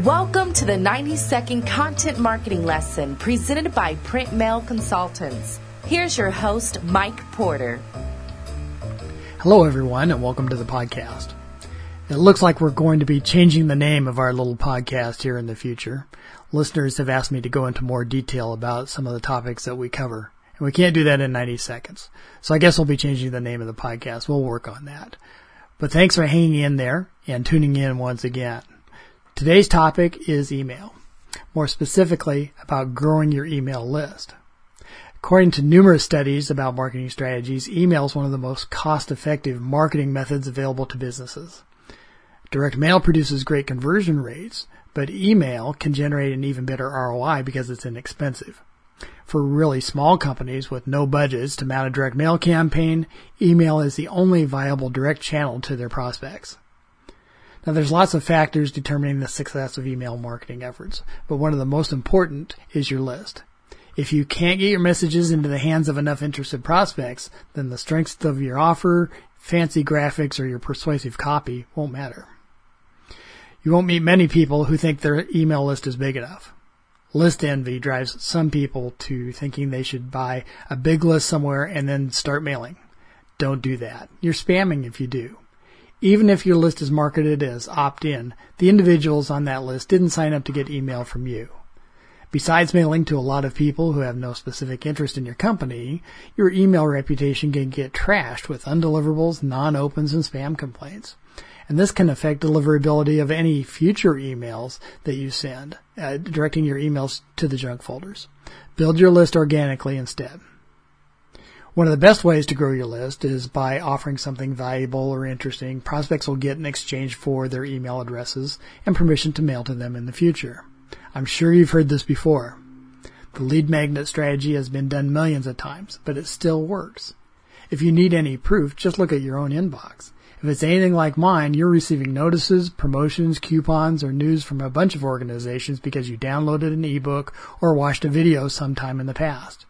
Welcome to the 90 second content marketing lesson presented by Print Mail Consultants. Here's your host, Mike Porter. Hello, everyone, and welcome to the podcast. It looks like we're going to be changing the name of our little podcast here in the future. Listeners have asked me to go into more detail about some of the topics that we cover, and we can't do that in 90 seconds. So I guess we'll be changing the name of the podcast. We'll work on that. But thanks for hanging in there and tuning in once again. Today's topic is email, more specifically about growing your email list. According to numerous studies about marketing strategies, email is one of the most cost effective marketing methods available to businesses. Direct mail produces great conversion rates, but email can generate an even better ROI because it's inexpensive. For really small companies with no budgets to mount a direct mail campaign, email is the only viable direct channel to their prospects. Now there's lots of factors determining the success of email marketing efforts, but one of the most important is your list. If you can't get your messages into the hands of enough interested prospects, then the strength of your offer, fancy graphics, or your persuasive copy won't matter. You won't meet many people who think their email list is big enough. List envy drives some people to thinking they should buy a big list somewhere and then start mailing. Don't do that. You're spamming if you do. Even if your list is marketed as opt-in, the individuals on that list didn't sign up to get email from you. Besides mailing to a lot of people who have no specific interest in your company, your email reputation can get trashed with undeliverables, non-opens, and spam complaints. And this can affect deliverability of any future emails that you send, uh, directing your emails to the junk folders. Build your list organically instead. One of the best ways to grow your list is by offering something valuable or interesting prospects will get in exchange for their email addresses and permission to mail to them in the future. I'm sure you've heard this before. The lead magnet strategy has been done millions of times, but it still works. If you need any proof, just look at your own inbox. If it's anything like mine, you're receiving notices, promotions, coupons, or news from a bunch of organizations because you downloaded an ebook or watched a video sometime in the past.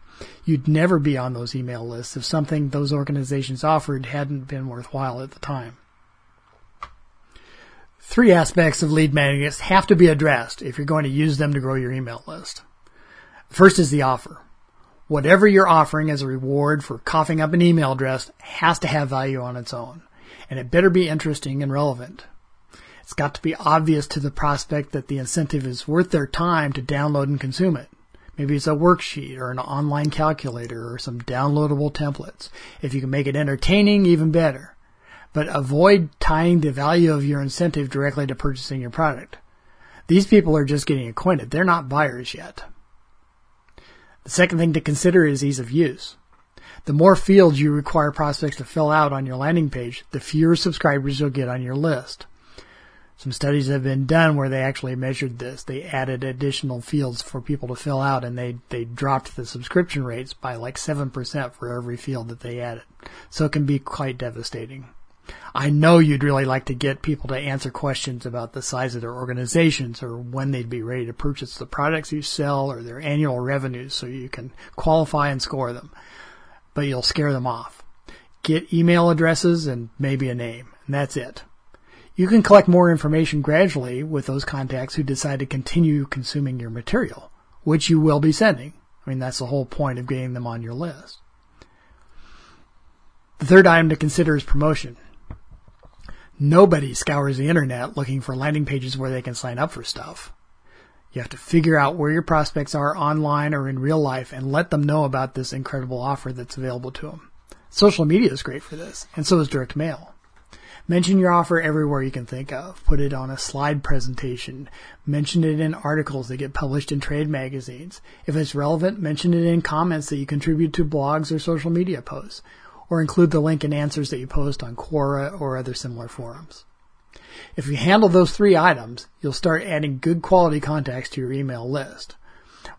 You'd never be on those email lists if something those organizations offered hadn't been worthwhile at the time. Three aspects of lead magnets have to be addressed if you're going to use them to grow your email list. First is the offer. Whatever you're offering as a reward for coughing up an email address has to have value on its own, and it better be interesting and relevant. It's got to be obvious to the prospect that the incentive is worth their time to download and consume it. Maybe it's a worksheet or an online calculator or some downloadable templates. If you can make it entertaining, even better. But avoid tying the value of your incentive directly to purchasing your product. These people are just getting acquainted. They're not buyers yet. The second thing to consider is ease of use. The more fields you require prospects to fill out on your landing page, the fewer subscribers you'll get on your list. Some studies have been done where they actually measured this. They added additional fields for people to fill out and they, they dropped the subscription rates by like 7% for every field that they added. So it can be quite devastating. I know you'd really like to get people to answer questions about the size of their organizations or when they'd be ready to purchase the products you sell or their annual revenues so you can qualify and score them. But you'll scare them off. Get email addresses and maybe a name, and that's it. You can collect more information gradually with those contacts who decide to continue consuming your material, which you will be sending. I mean, that's the whole point of getting them on your list. The third item to consider is promotion. Nobody scours the internet looking for landing pages where they can sign up for stuff. You have to figure out where your prospects are online or in real life and let them know about this incredible offer that's available to them. Social media is great for this, and so is direct mail. Mention your offer everywhere you can think of. Put it on a slide presentation. Mention it in articles that get published in trade magazines. If it's relevant, mention it in comments that you contribute to blogs or social media posts. Or include the link in answers that you post on Quora or other similar forums. If you handle those three items, you'll start adding good quality contacts to your email list.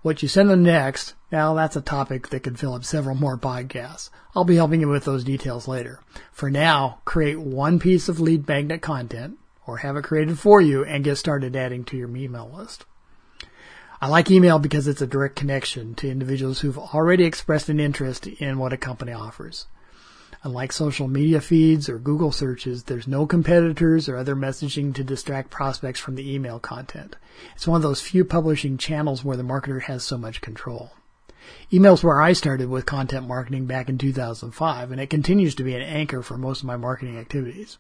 What you send them next, now that's a topic that could fill up several more podcasts. I'll be helping you with those details later. For now, create one piece of lead magnet content or have it created for you and get started adding to your email list. I like email because it's a direct connection to individuals who've already expressed an interest in what a company offers. Unlike social media feeds or Google searches, there's no competitors or other messaging to distract prospects from the email content. It's one of those few publishing channels where the marketer has so much control. Email's where I started with content marketing back in 2005, and it continues to be an anchor for most of my marketing activities.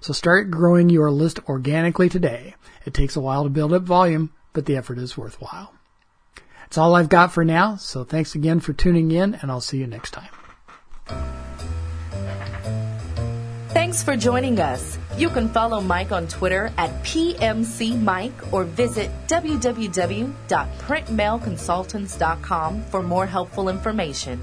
So start growing your list organically today. It takes a while to build up volume, but the effort is worthwhile. That's all I've got for now, so thanks again for tuning in, and I'll see you next time. Thanks for joining us. You can follow Mike on Twitter at PMCMike or visit www.printmailconsultants.com for more helpful information.